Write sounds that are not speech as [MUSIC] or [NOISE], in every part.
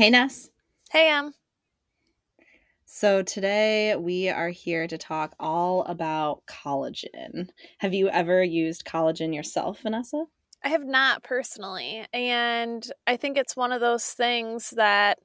Hey, Ness. Hey, Em. So today we are here to talk all about collagen. Have you ever used collagen yourself, Vanessa? I have not personally. And I think it's one of those things that,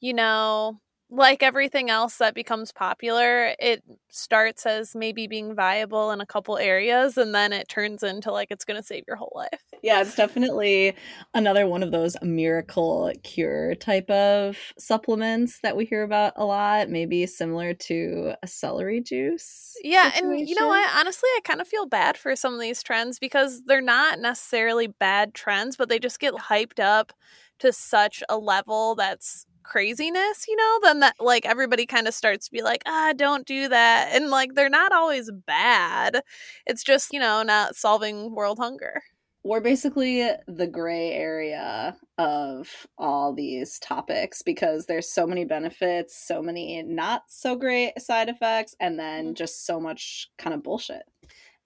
you know, like everything else that becomes popular, it starts as maybe being viable in a couple areas and then it turns into like it's going to save your whole life. Yeah, it's definitely another one of those miracle cure type of supplements that we hear about a lot, maybe similar to a celery juice. Yeah, situation. and you know what? Honestly, I kind of feel bad for some of these trends because they're not necessarily bad trends, but they just get hyped up to such a level that's craziness, you know, then that like everybody kind of starts to be like, ah, don't do that. And like they're not always bad. It's just, you know, not solving world hunger. We're basically the gray area of all these topics because there's so many benefits, so many not so great side effects, and then mm-hmm. just so much kind of bullshit.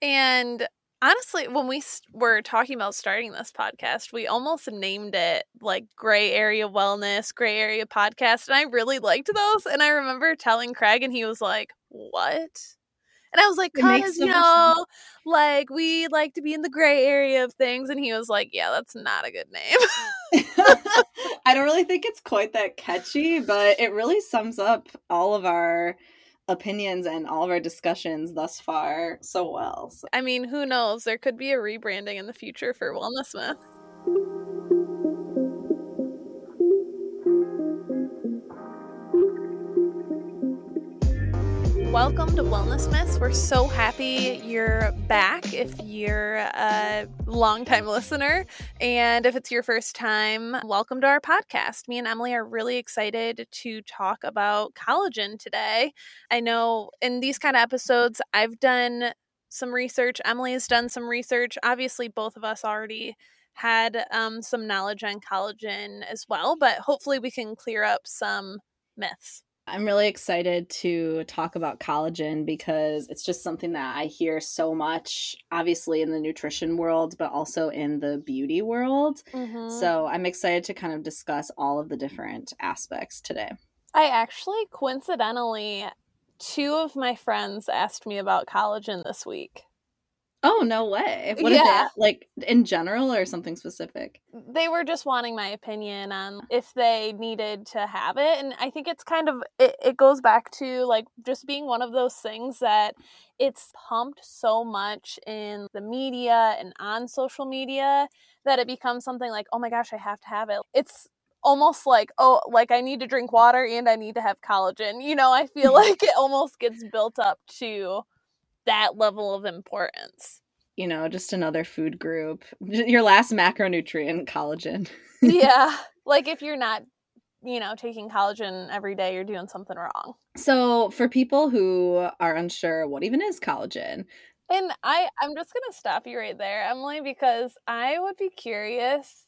And honestly, when we were talking about starting this podcast, we almost named it like Gray Area Wellness, Gray Area Podcast. And I really liked those. And I remember telling Craig, and he was like, What? And I was like, because, so you know, like we like to be in the gray area of things. And he was like, yeah, that's not a good name. [LAUGHS] I don't really think it's quite that catchy, but it really sums up all of our opinions and all of our discussions thus far so well. So. I mean, who knows? There could be a rebranding in the future for Wellness Myth. Welcome to Wellness Myths. We're so happy you're back if you're a longtime listener. And if it's your first time, welcome to our podcast. Me and Emily are really excited to talk about collagen today. I know in these kind of episodes, I've done some research, Emily has done some research. Obviously, both of us already had um, some knowledge on collagen as well, but hopefully, we can clear up some myths. I'm really excited to talk about collagen because it's just something that I hear so much, obviously in the nutrition world, but also in the beauty world. Mm-hmm. So I'm excited to kind of discuss all of the different aspects today. I actually, coincidentally, two of my friends asked me about collagen this week. Oh no way! What yeah. Like in general or something specific? They were just wanting my opinion on uh-huh. if they needed to have it, and I think it's kind of it, it goes back to like just being one of those things that it's pumped so much in the media and on social media that it becomes something like, oh my gosh, I have to have it. It's almost like oh like i need to drink water and i need to have collagen you know i feel [LAUGHS] like it almost gets built up to that level of importance. You know, just another food group. [LAUGHS] Your last macronutrient, collagen. [LAUGHS] yeah. Like if you're not, you know, taking collagen every day, you're doing something wrong. So, for people who are unsure, what even is collagen? And I I'm just going to stop you right there, Emily, because I would be curious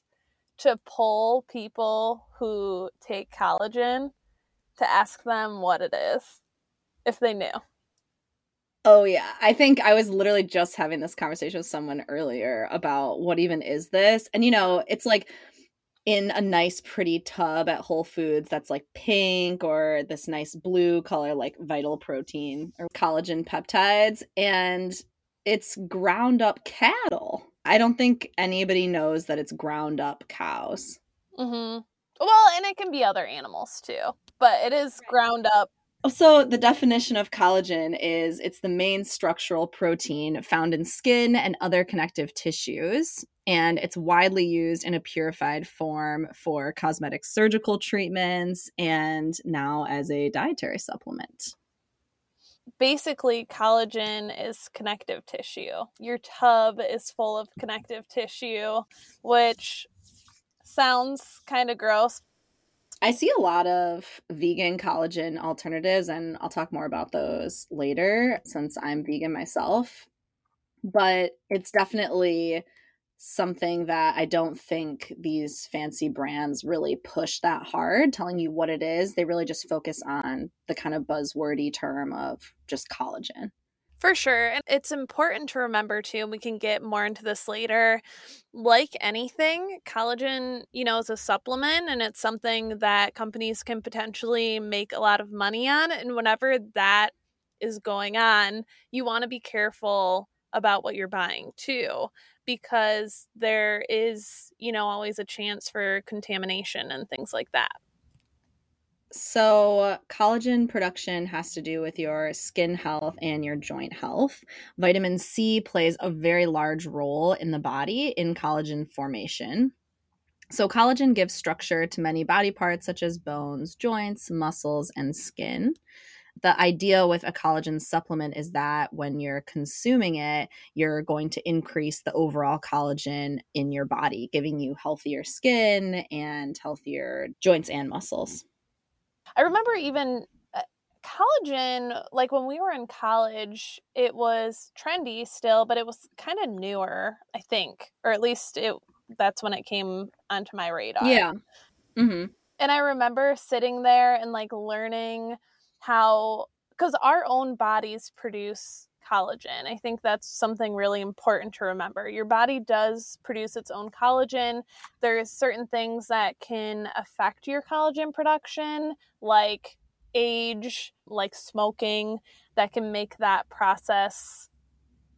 to pull people who take collagen to ask them what it is if they knew. Oh yeah, I think I was literally just having this conversation with someone earlier about what even is this. And you know, it's like in a nice pretty tub at Whole Foods that's like pink or this nice blue color like vital protein or collagen peptides and it's ground up cattle. I don't think anybody knows that it's ground up cows. Mhm. Well, and it can be other animals too, but it is ground up so, the definition of collagen is it's the main structural protein found in skin and other connective tissues, and it's widely used in a purified form for cosmetic surgical treatments and now as a dietary supplement. Basically, collagen is connective tissue. Your tub is full of connective tissue, which sounds kind of gross, I see a lot of vegan collagen alternatives, and I'll talk more about those later since I'm vegan myself. But it's definitely something that I don't think these fancy brands really push that hard, telling you what it is. They really just focus on the kind of buzzwordy term of just collagen. For sure. And it's important to remember too, and we can get more into this later. Like anything, collagen, you know, is a supplement and it's something that companies can potentially make a lot of money on. And whenever that is going on, you want to be careful about what you're buying too, because there is, you know, always a chance for contamination and things like that. So, collagen production has to do with your skin health and your joint health. Vitamin C plays a very large role in the body in collagen formation. So, collagen gives structure to many body parts such as bones, joints, muscles, and skin. The idea with a collagen supplement is that when you're consuming it, you're going to increase the overall collagen in your body, giving you healthier skin and healthier joints and muscles. I remember even uh, collagen, like when we were in college, it was trendy still, but it was kind of newer, I think, or at least it that's when it came onto my radar. Yeah. Mm-hmm. And I remember sitting there and like learning how, because our own bodies produce collagen. I think that's something really important to remember. Your body does produce its own collagen. There's certain things that can affect your collagen production, like age, like smoking, that can make that process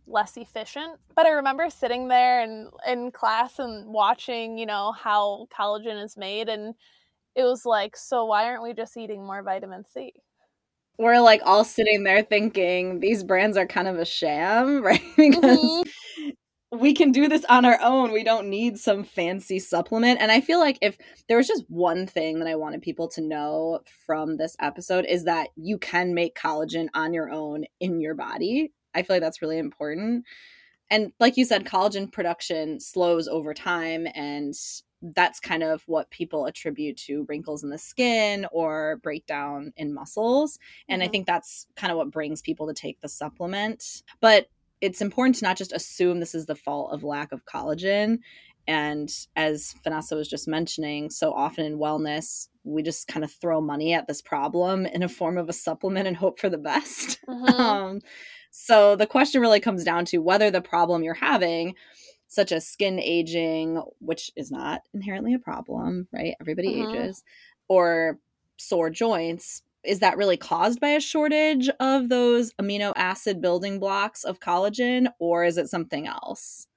less efficient. But I remember sitting there and in class and watching, you know, how collagen is made and it was like, so why aren't we just eating more vitamin C? We're like all sitting there thinking these brands are kind of a sham, [LAUGHS] right? because mm-hmm. we can do this on our own. We don't need some fancy supplement. And I feel like if there was just one thing that I wanted people to know from this episode is that you can make collagen on your own in your body. I feel like that's really important. And like you said, collagen production slows over time and that's kind of what people attribute to wrinkles in the skin or breakdown in muscles. And mm-hmm. I think that's kind of what brings people to take the supplement. But it's important to not just assume this is the fault of lack of collagen. And as Vanessa was just mentioning, so often in wellness, we just kind of throw money at this problem in a form of a supplement and hope for the best. [LAUGHS] Mm-hmm. um, so the question really comes down to whether the problem you're having such as skin aging, which is not inherently a problem, right? Everybody mm-hmm. ages, or sore joints. Is that really caused by a shortage of those amino acid building blocks of collagen, or is it something else?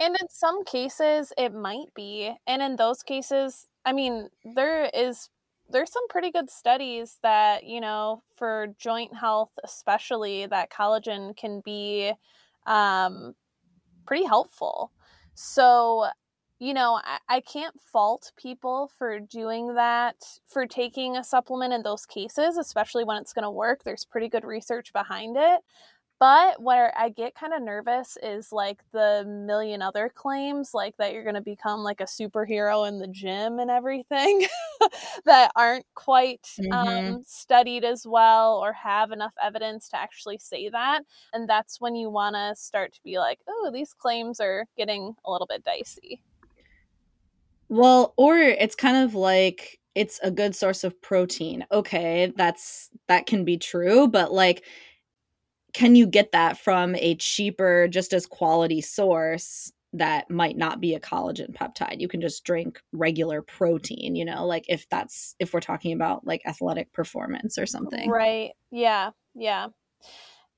And in some cases, it might be. And in those cases, I mean, there is there's some pretty good studies that you know for joint health especially that collagen can be um, pretty helpful. So, you know, I, I, can't fault people for doing that, for taking a supplement in those cases, especially when it's going to work. There's pretty good research behind it. But where I get kind of nervous is like the million other claims, like that you're going to become like a superhero in the gym and everything [LAUGHS] that aren't quite mm-hmm. um, studied as well or have enough evidence to actually say that. And that's when you want to start to be like, oh, these claims are getting a little bit dicey. Well, or it's kind of like it's a good source of protein. Okay, that's that can be true, but like can you get that from a cheaper, just as quality source that might not be a collagen peptide? You can just drink regular protein, you know, like if that's if we're talking about like athletic performance or something. Right. Yeah. Yeah.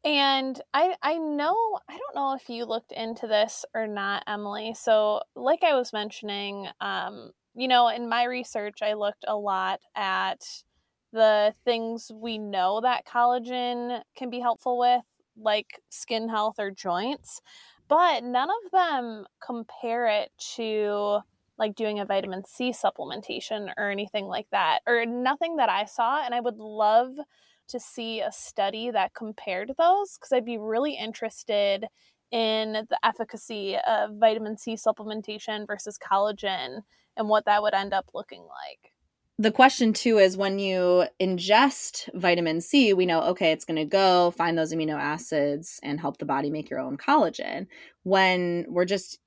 And I I know I don't know if you looked into this or not, Emily. So like I was mentioning, um, you know, in my research I looked a lot at the things we know that collagen can be helpful with, like skin health or joints, but none of them compare it to like doing a vitamin C supplementation or anything like that, or nothing that I saw. And I would love to see a study that compared those because I'd be really interested in the efficacy of vitamin C supplementation versus collagen and what that would end up looking like the question too is when you ingest vitamin C, we know, okay, it's going to go find those amino acids and help the body make your own collagen. When we're just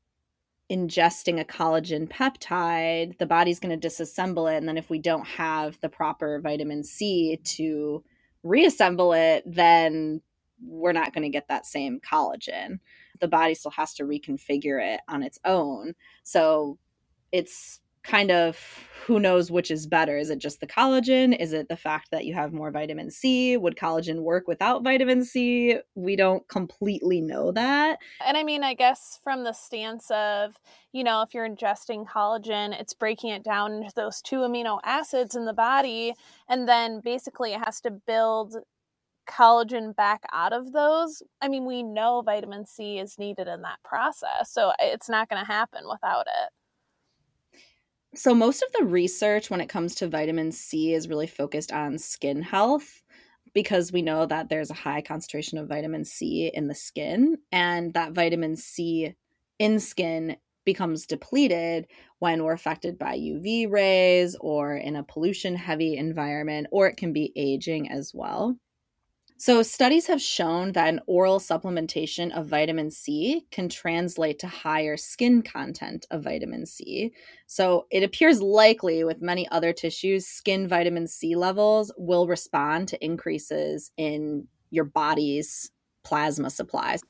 ingesting a collagen peptide, the body's going to disassemble it. And then if we don't have the proper vitamin C to reassemble it, then we're not going to get that same collagen. The body still has to reconfigure it on its own. So it's kind of who knows which is better. Is it just the collagen? Is it the fact that you have more vitamin C? Would collagen work without vitamin C? We don't completely know that. And I mean, I guess from the stance of, you know, if you're ingesting collagen, it's breaking it down into those two amino acids in the body. And then basically it has to build collagen back out of those. I mean, we know vitamin C is needed in that process. So it's not going to happen without it. So, most of the research when it comes to vitamin C is really focused on skin health because we know that there's a high concentration of vitamin C in the skin, and that vitamin C in skin becomes depleted when we're affected by UV rays or in a pollution heavy environment, or it can be aging as well. So, studies have shown that an oral supplementation of vitamin C can translate to higher skin content of vitamin C. So, it appears likely with many other tissues, skin vitamin C levels will respond to increases in your body's plasma supplies.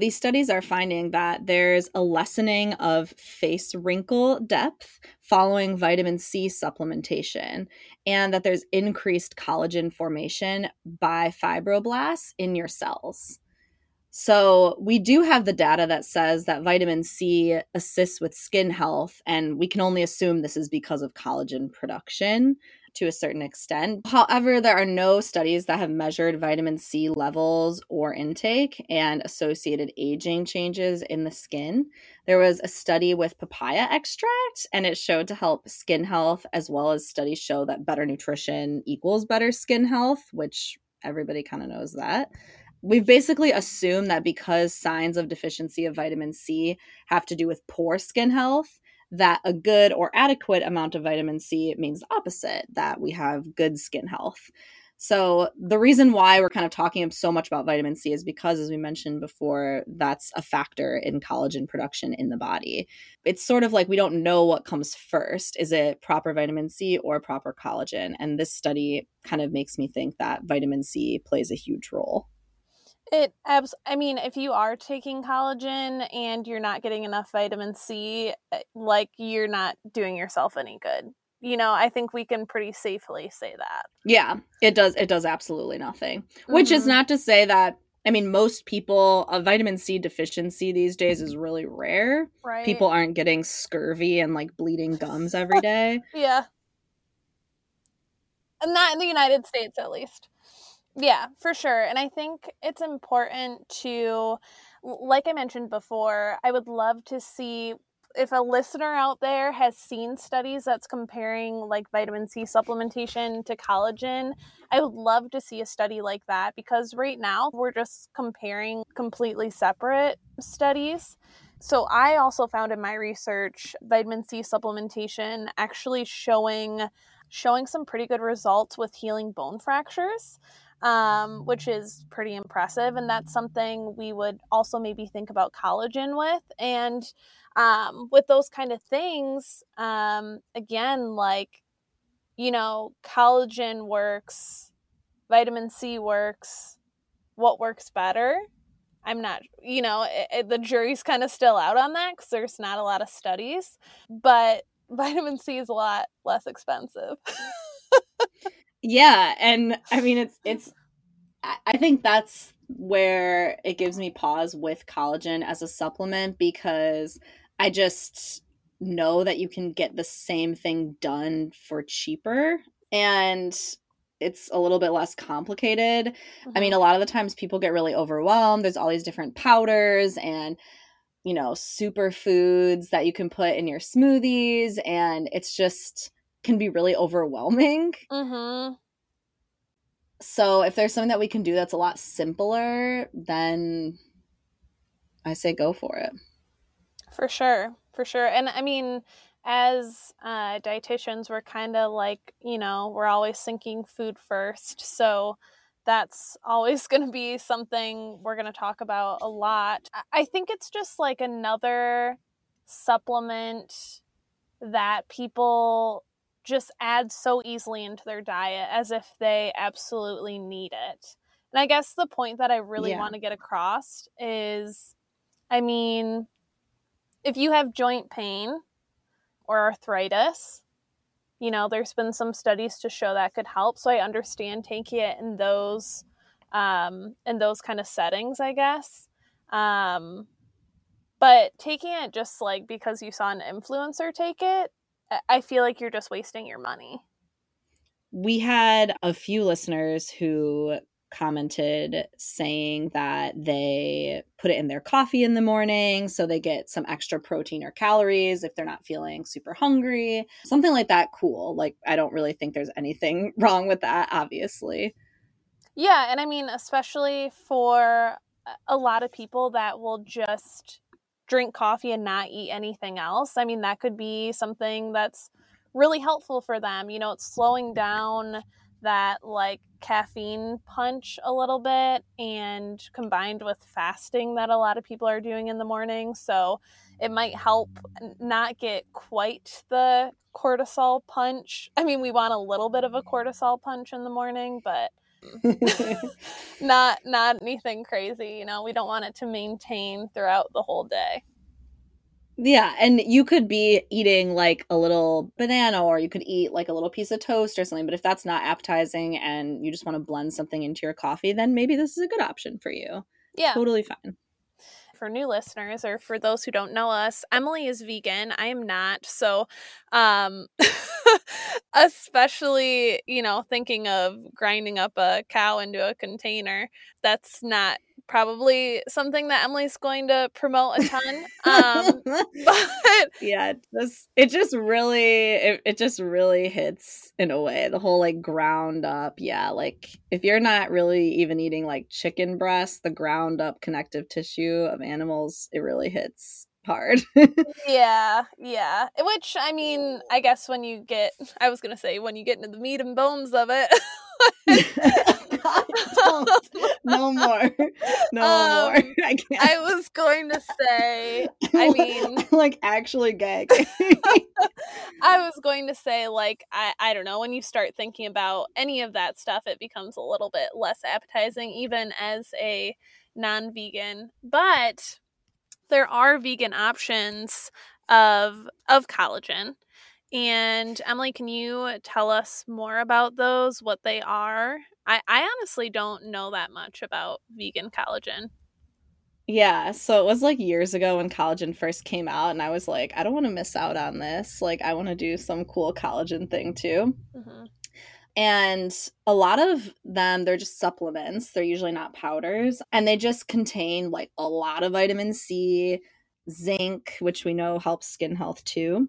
These studies are finding that there's a lessening of face wrinkle depth following vitamin C supplementation, and that there's increased collagen formation by fibroblasts in your cells. So, we do have the data that says that vitamin C assists with skin health, and we can only assume this is because of collagen production to a certain extent. However, there are no studies that have measured vitamin C levels or intake and associated aging changes in the skin. There was a study with papaya extract, and it showed to help skin health, as well as studies show that better nutrition equals better skin health, which everybody kind of knows that we've basically assumed that because signs of deficiency of vitamin C have to do with poor skin health, that a good or adequate amount of vitamin C means the opposite, that we have good skin health. So, the reason why we're kind of talking so much about vitamin C is because, as we mentioned before, that's a factor in collagen production in the body. It's sort of like we don't know what comes first. Is it proper vitamin C or proper collagen? And this study kind of makes me think that vitamin C plays a huge role. It abs I mean, if you are taking collagen and you're not getting enough vitamin C, eh, like you're not doing yourself any good. You know, I think we can pretty safely say that. Yeah, it does it does absolutely nothing. Mm-hmm. Which is mm-hmm. not to say that I mean, most people, a vitamin C deficiency these days is really rare. Right. People aren't getting scurvy and like bleeding gums every [LAUGHS] day. yeah. And not in the United States, at least. Yeah, for sure. And I think it's important to, like I mentioned before, I would love to see if a listener out there has seen studies that's comparing like vitamin C supplementation to collagen, I would love to see a study like that because right now we're just comparing completely separate studies. So I also found in my research vitamin C supplementation actually showing showing some pretty good results with healing bone fractures um, which is pretty impressive. And that's something we would also maybe think about collagen with. And um, with those kind of things, um, again, like, you know, collagen works, vitamin C works. What works better? I'm not, you know, it, it, the jury's kind of still out on that because there's not a lot of studies, but [LAUGHS] vitamin C is a lot less expensive. [LAUGHS] yeah and i mean it's it's i think that's where it gives me pause with collagen as a supplement because i just know that you can get the same thing done for cheaper and it's a little bit less complicated. Mm-hmm. I mean, mm-hmm. a lot of the times people get really overwhelmed. There's all these different powders and you know, superfoods that you can put in your smoothies and it's just can be really overwhelming. Mm-hmm. So if there's something that we can do that's a lot simpler, then I say go for it. For sure, for sure. And I mean, as uh, dietitians, we're kind of like, you know, we're always thinking food first. So that's always [LAUGHS] going to be something we're going to talk about a lot. I think it's just like another supplement that people just add so easily into their diet as if they absolutely need it. And I guess the point that I really Yeah. want to get across is I mean, if you have joint pain or arthritis, you know, there's been some studies to show that could help. So I understand taking it in those um in those kind of settings, I guess. Um but taking it just like because you saw an influencer take it, I- feel like you're just wasting your money. we had a few listeners who commented saying that they put it in their coffee in the morning so they get some extra protein or calories if they're not feeling super hungry. Something like that cool. Like I don't really think there's anything [LAUGHS] wrong with that obviously. Yeah, and I mean, especially for a lot of people that will just drink coffee and not eat anything else. I mean, that could be something that's really helpful for them. You know, it's slowing down that like caffeine punch a little bit and combined with fasting that a lot of people are doing in the morning. So it might help not get quite the cortisol punch. I mean, we want a little bit of a cortisol punch in the morning, but [LAUGHS] not not anything crazy you know we don't want it to maintain throughout the whole day Yeah, and you could be eating like a little banana or you could eat like a little piece of toast or something, but if that's not appetizing and you just want to blend something into your coffee, then maybe this is a good option for you. yeah Totally fine. For new listeners or for those who don't know us emily is vegan. I am not. So um [LAUGHS] especially you know thinking of grinding up a cow into a container that's not probably something that emily's going to promote a ton [LAUGHS] um [LAUGHS] but yeah, it just it just really it, it just really hits in a way. The whole like ground up, yeah, like if you're not really even eating like chicken breast, the ground up connective tissue of animals, it really hits hard. [LAUGHS] Yeah, yeah. Which I mean, I guess when you get I was gonna say when you get into the meat and bones of it. [LAUGHS] No more. No Um, more. [LAUGHS] I can't. I was going to say I [LAUGHS] mean- I'm like actually gagging. I was going to say like I, I don't know, when you start thinking about any of that stuff it becomes a little bit less appetizing even as a non-vegan. But there are vegan options of of collagen. And Emily, can you tell us more about those, what they are? I, I honestly don't know that much about vegan collagen. Yeah, so it was like years ago when collagen first came out, and I was like, I don't want to miss out on this. Like, I want to do some cool collagen thing too. hmm And a lot of them, they're just supplements. They're usually not powders, and they just contain like a lot of vitamin C, zinc, which we know helps skin health too.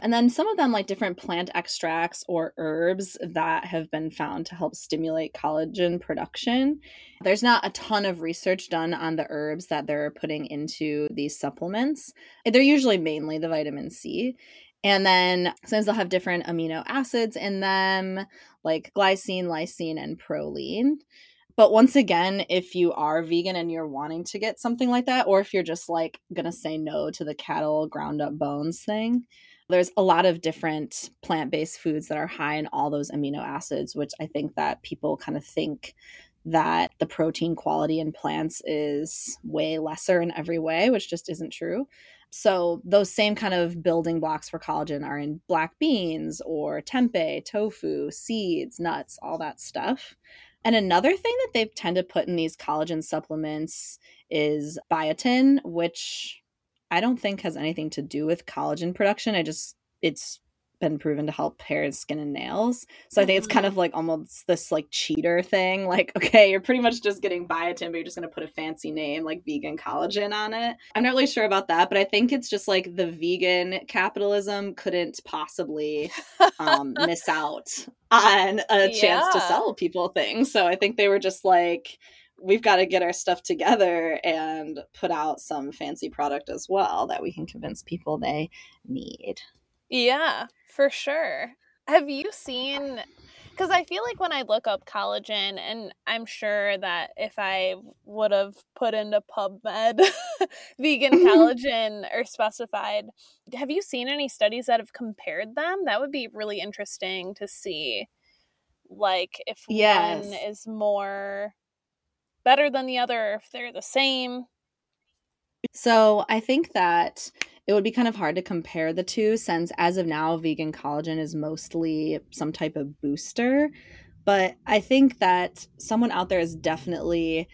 And then some of them, like different plant extracts or herbs that have been found to help stimulate collagen production. There's not a ton of research done on the herbs that they're putting into these supplements. They're usually mainly the vitamin C. And then sometimes they'll have different amino acids in them, like glycine, lysine, and proline. But once again, if you are vegan and you're wanting to get something like that, or if you're just like gonna say no to the cattle ground up bones thing, there's a lot of different plant-based foods that are high in all those amino acids which i think that people kind of think that the protein quality in plants is way lesser in every way which just isn't true. So those same kind of building blocks for collagen are in black beans or tempeh tofu seeds nuts all that stuff. And another thing that they tend to put in these collagen supplements is biotin which I don't think has anything to do with collagen production. I just it's been proven to help hair, skin, and nails. So I think it's kind of like almost this like cheater thing. [LAUGHS] Like, okay, you're pretty much just getting biotin, but you're just gonna put a fancy name like vegan collagen on it. I'm not really sure about that, but I think it's just like the vegan capitalism couldn't possibly um, miss [LAUGHS] out on a chance to sell people things. So I think they were just like, we've got to get our stuff together and put out some fancy product as well that we can convince people they need. Yeah, for sure. Have you seen? Because I feel like when I look up collagen, and I'm sure that if I would have put into PubMed [LAUGHS] vegan [LAUGHS] collagen or specified, have you seen any studies that have compared them? That would be really interesting to see. Like if Yes. one is more better than the other, if they're the same. So I think that it would be kind of hard to compare the two since as of now vegan collagen is mostly some type of booster but i think that someone out there is definitely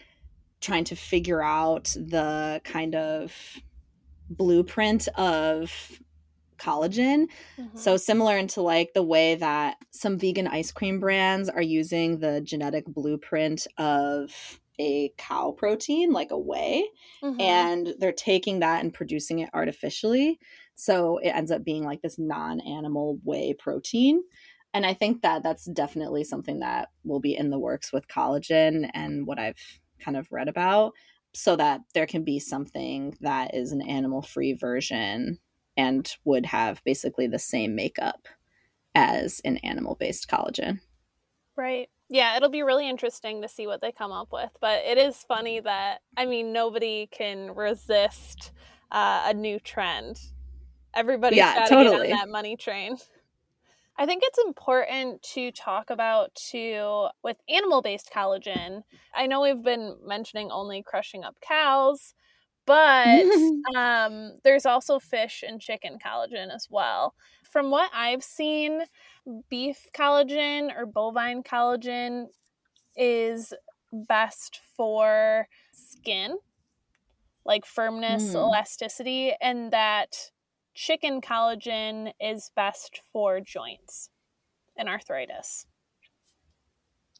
trying to figure out the kind of blueprint of collagen mm-hmm. so similar into like the way that some vegan ice cream brands are using the genetic blueprint of a cow protein, like a whey, mm-hmm. and they're taking that and producing it artificially. So it ends up being like this non animal whey protein. And I think that that's definitely something that will be in the works with collagen and what I've kind of read about so that there can be something that is an animal free version and would have basically the same makeup as an animal based collagen. Right. Yeah, it'll be really interesting to see what they come up with. But it is funny that, I mean, nobody can resist uh, a new trend. Everybody's yeah, got to totally. get on that money train. I think it's important to talk about too with animal based collagen. I know we've been mentioning only crushing up cows, but [LAUGHS] um, there's also fish and chicken collagen as well. From what I've seen, beef collagen or bovine collagen is best for skin, like firmness, mm. elasticity, and that chicken collagen is best for joints and arthritis.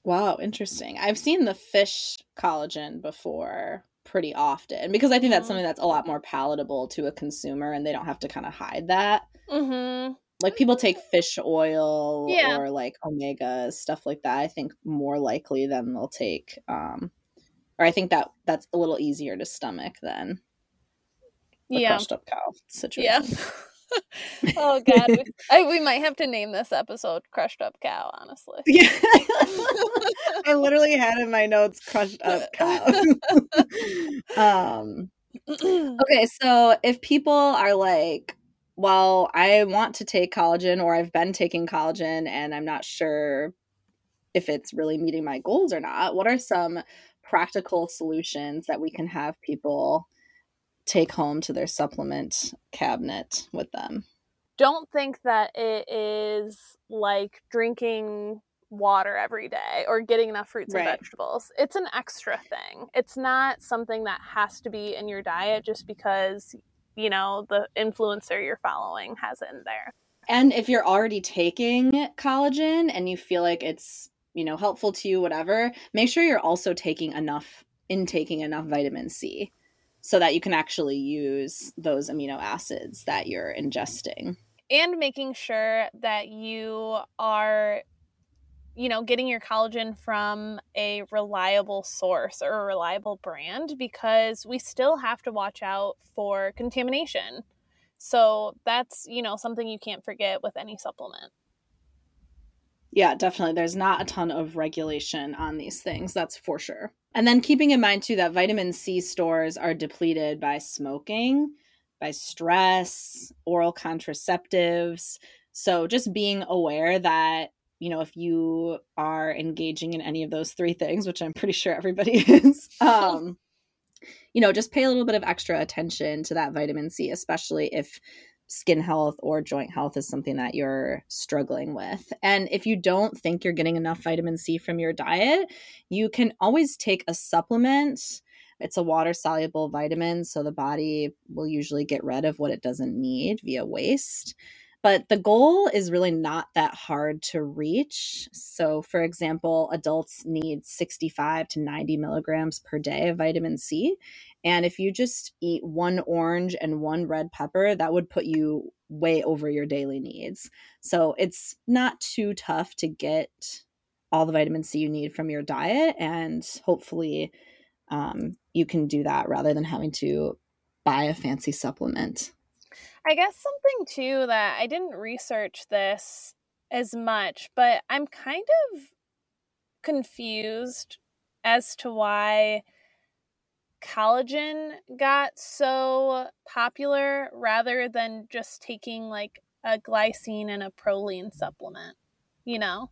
Wow, interesting. I've seen the fish collagen before pretty often because I think that's mm-hmm. something that's a lot more palatable to a consumer and they don't have to kind of hide that. Mm-hmm like people take fish oil yeah. or like omega stuff like that i think more likely than they'll take um or i think that that's a little easier to stomach than the yeah. crushed up cow situation yeah [LAUGHS] oh god we, I, we might have to name this episode crushed up cow honestly. Yeah. [LAUGHS] I literally had in my notes crushed up [LAUGHS] cow. Um [CLEARS THROAT] okay so if people are like well, I want to take collagen or I've been taking collagen and I'm not sure if it's really meeting my goals or not, what are some practical solutions that we can have people take home to their supplement cabinet with them? Don't think that it is like drinking water every day or getting enough fruits right. and vegetables. It's an extra thing. It's not something that has to be in your diet just because you know the influencer you're following has in there and if you're already taking collagen and you feel like it's you know helpful to you whatever make sure you're also taking enough intaking enough vitamin c so that you can actually use those amino acids that you're ingesting and making sure that you are you know, getting your collagen from a reliable source or a reliable brand because we still have to watch out for contamination. So that's, you know, something you can't forget with any supplement. Yeah, definitely. There's not a ton of regulation on these things, that's for sure. And then keeping in mind, too, that vitamin C stores are depleted by smoking, by stress, oral contraceptives. So just being aware that you know if you are engaging in any of those three things which i'm pretty sure everybody [LAUGHS] is um [LAUGHS] you know just pay a little bit of extra attention to that vitamin c especially if skin health or joint health is something that you're struggling with and if you don't think you're getting enough vitamin c from your diet you can always take a supplement it's a water soluble vitamin so the body will usually get rid of what it doesn't need via waste but the goal is really not that hard to reach. So, for example, adults need 65 to 90 milligrams per day of vitamin C. And if you just eat one orange and one red pepper, that would put you way over your daily needs. So, it's not too tough to get all the vitamin C you need from your diet. And hopefully, um, you can do that rather than having to buy a fancy supplement. I guess something too that I didn't research this as much, but I'm kind of confused as to why collagen got so popular rather than just taking like a glycine and a proline supplement. You know?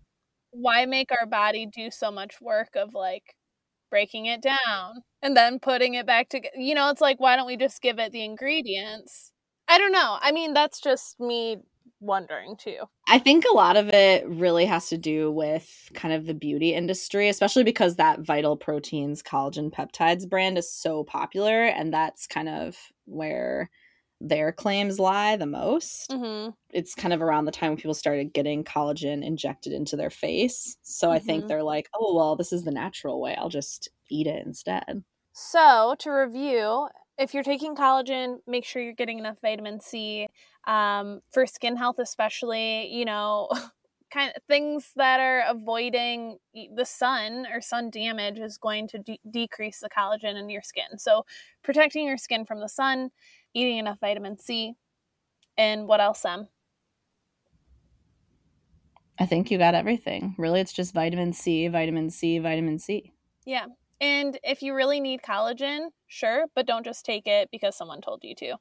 Why make our body do so much work of like breaking it down, and then putting it back together. You know, it's like, why don't we just give it the ingredients? I don't know. I mean, that's just me wondering too. I think a lot of it really has to do with kind of the beauty industry, especially because that Vital Proteins collagen peptides brand is so popular. And that's kind of where their claims lie the most. Mm-hmm. It's kind of around the time when people started getting collagen injected into their face. So I think Mhm. they're like, oh, well, this is the natural way. I'll just eat it instead. So, to review, if you're taking collagen, make sure you're getting enough vitamin C. Um, for skin health, especially, you know, [LAUGHS] kind of things that are avoiding the sun or sun damage is going to de- decrease the collagen in your skin. So, protecting your skin from the sun, eating enough vitamin C, and what else, Em? I think you got everything. Really, it's just vitamin C, vitamin C, vitamin C. Yeah. And if you really need collagen, sure, but don't just take it because someone told you to.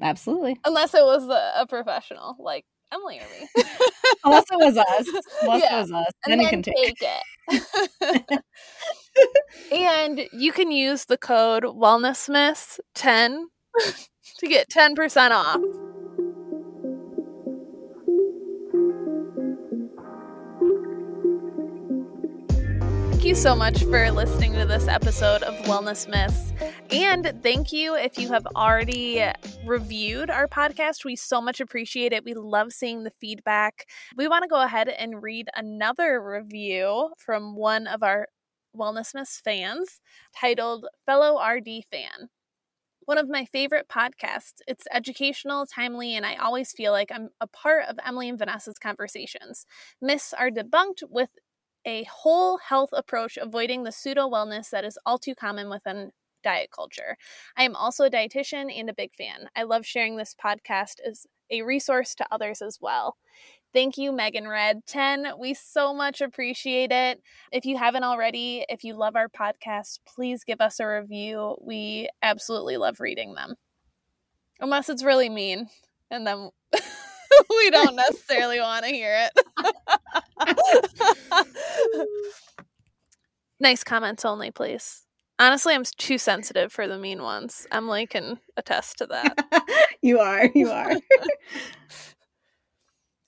Absolutely. Unless it was a, a professional, like Emily or me. [LAUGHS] Unless it was us. Unless Yeah. it was us. and Then then you can take it. [LAUGHS] and you can use the code wellnessmiss10 to get 10% off. Thank you so much for listening to this episode of Wellness Myths. And thank you if you have already reviewed our podcast. We so much appreciate it. We love seeing the feedback. We want to go ahead and read another review from one of our Wellness Myths fans titled Fellow RD Fan. One of my favorite podcasts. It's educational, timely, and I always feel like I'm a part of Emily and Vanessa's conversations. Myths are debunked with a whole health approach, avoiding the pseudo wellness that is all too common within diet culture. I am also a dietitian and a big fan. I love sharing this podcast as a resource to others as well. Thank you, Megan Red 10. We so much appreciate it. If you haven't already, if you love our podcast, please give us a review. We absolutely love reading them. Unless it's really mean, and then [LAUGHS] we don't necessarily want to hear it. [LAUGHS] [LAUGHS] nice comments only, please. Honestly, I'm too sensitive for the mean ones. Emily can attest to that. [LAUGHS] you are. You are. [LAUGHS]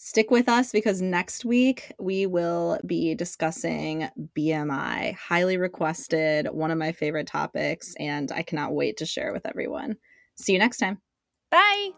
Stick with us because next week we will be discussing BMI, highly requested, one of my favorite topics, and I cannot wait to share with everyone. See you next time. Bye.